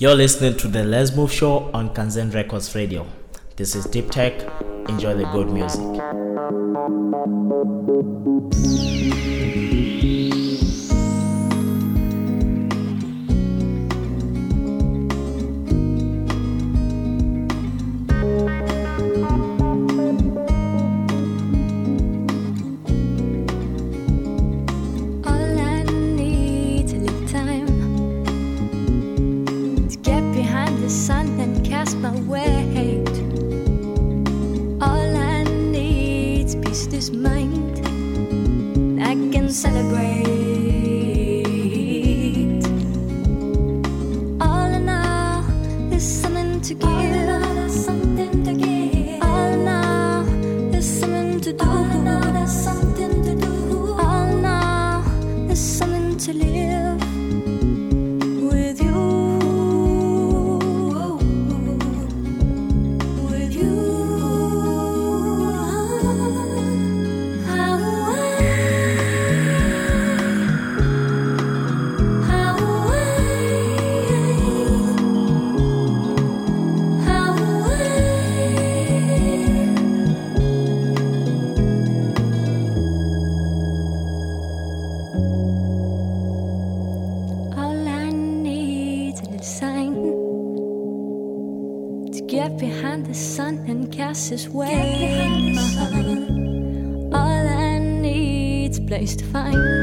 You're listening to the LesMove Show on Kanzen Records Radio. This is Deep Tech. Enjoy the good music. my weight. All I need's peace this mind. I can celebrate. this way. All I need's place to find.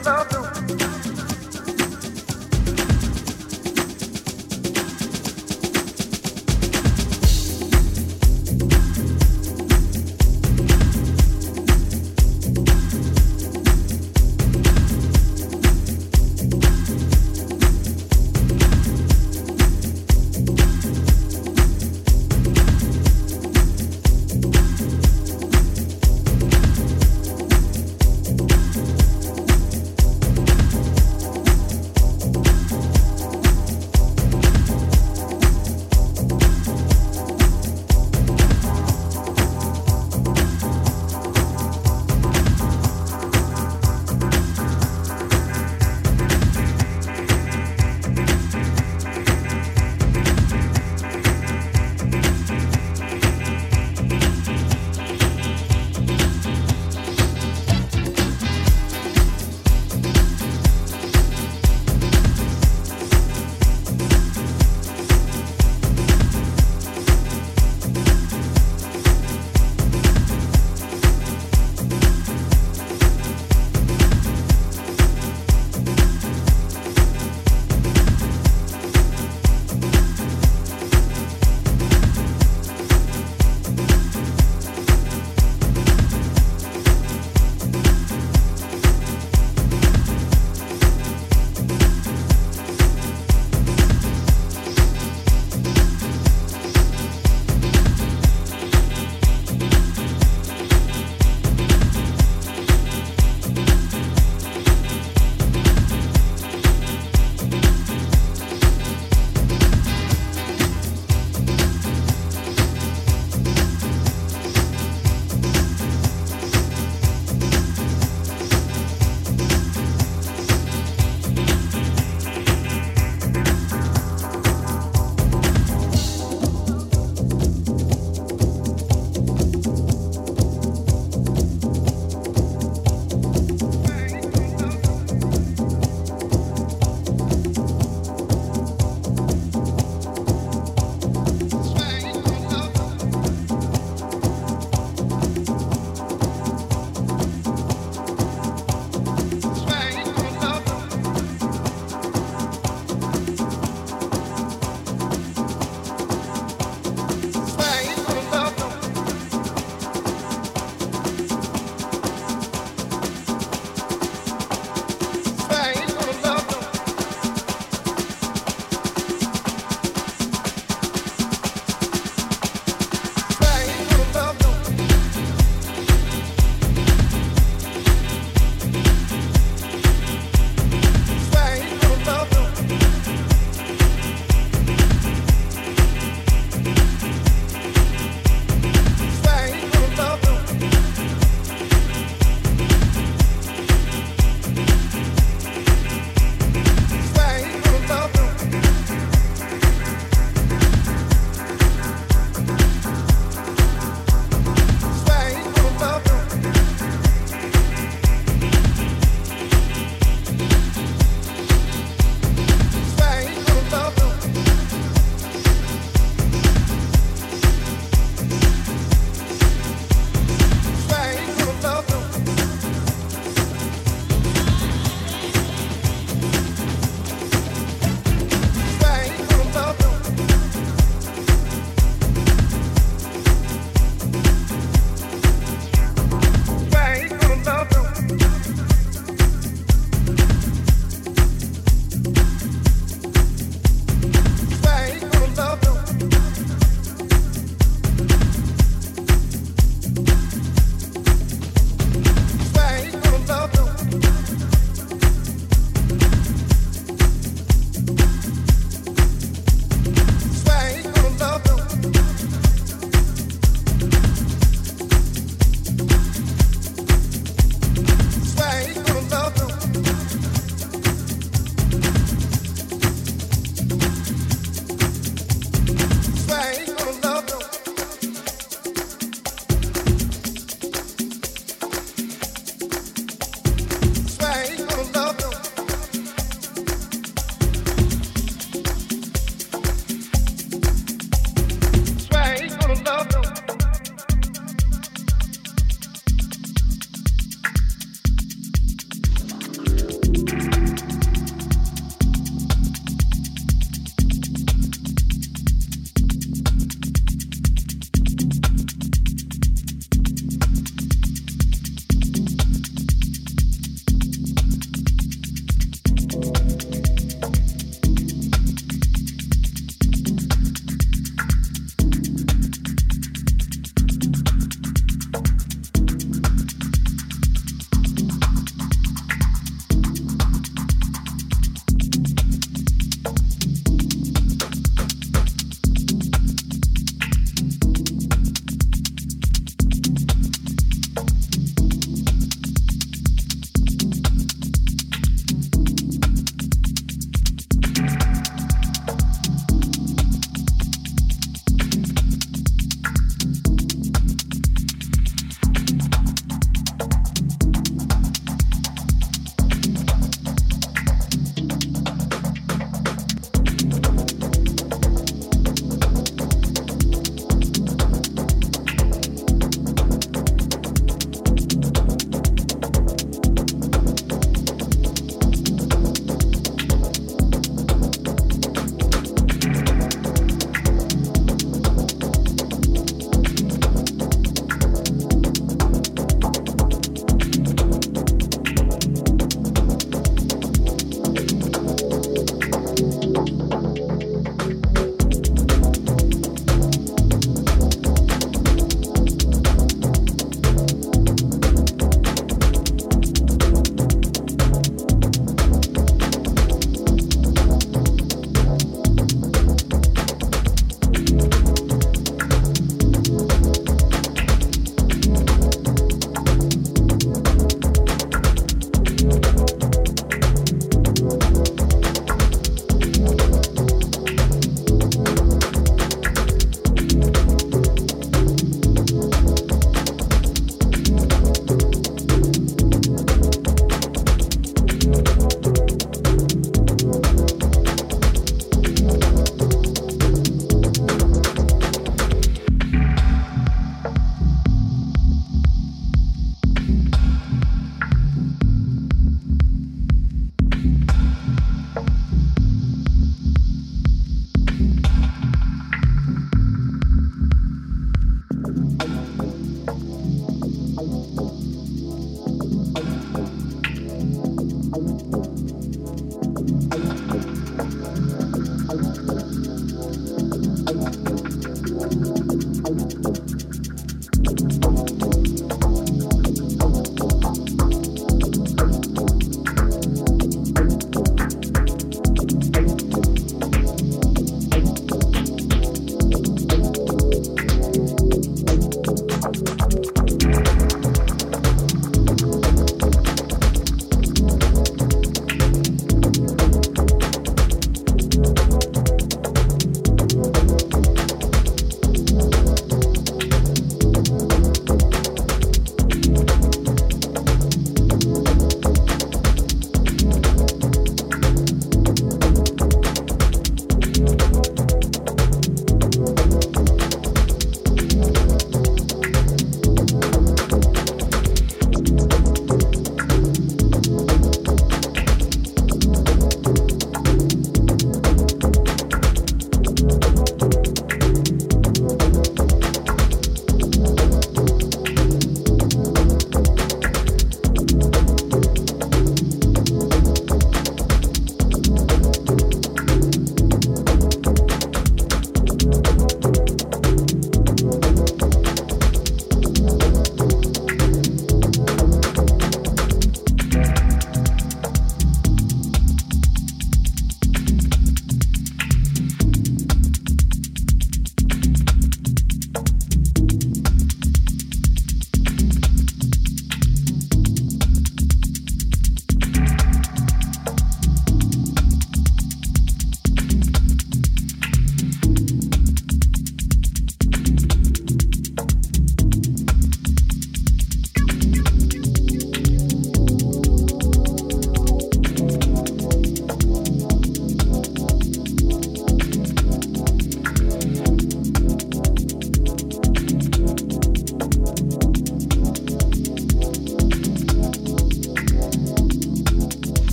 about the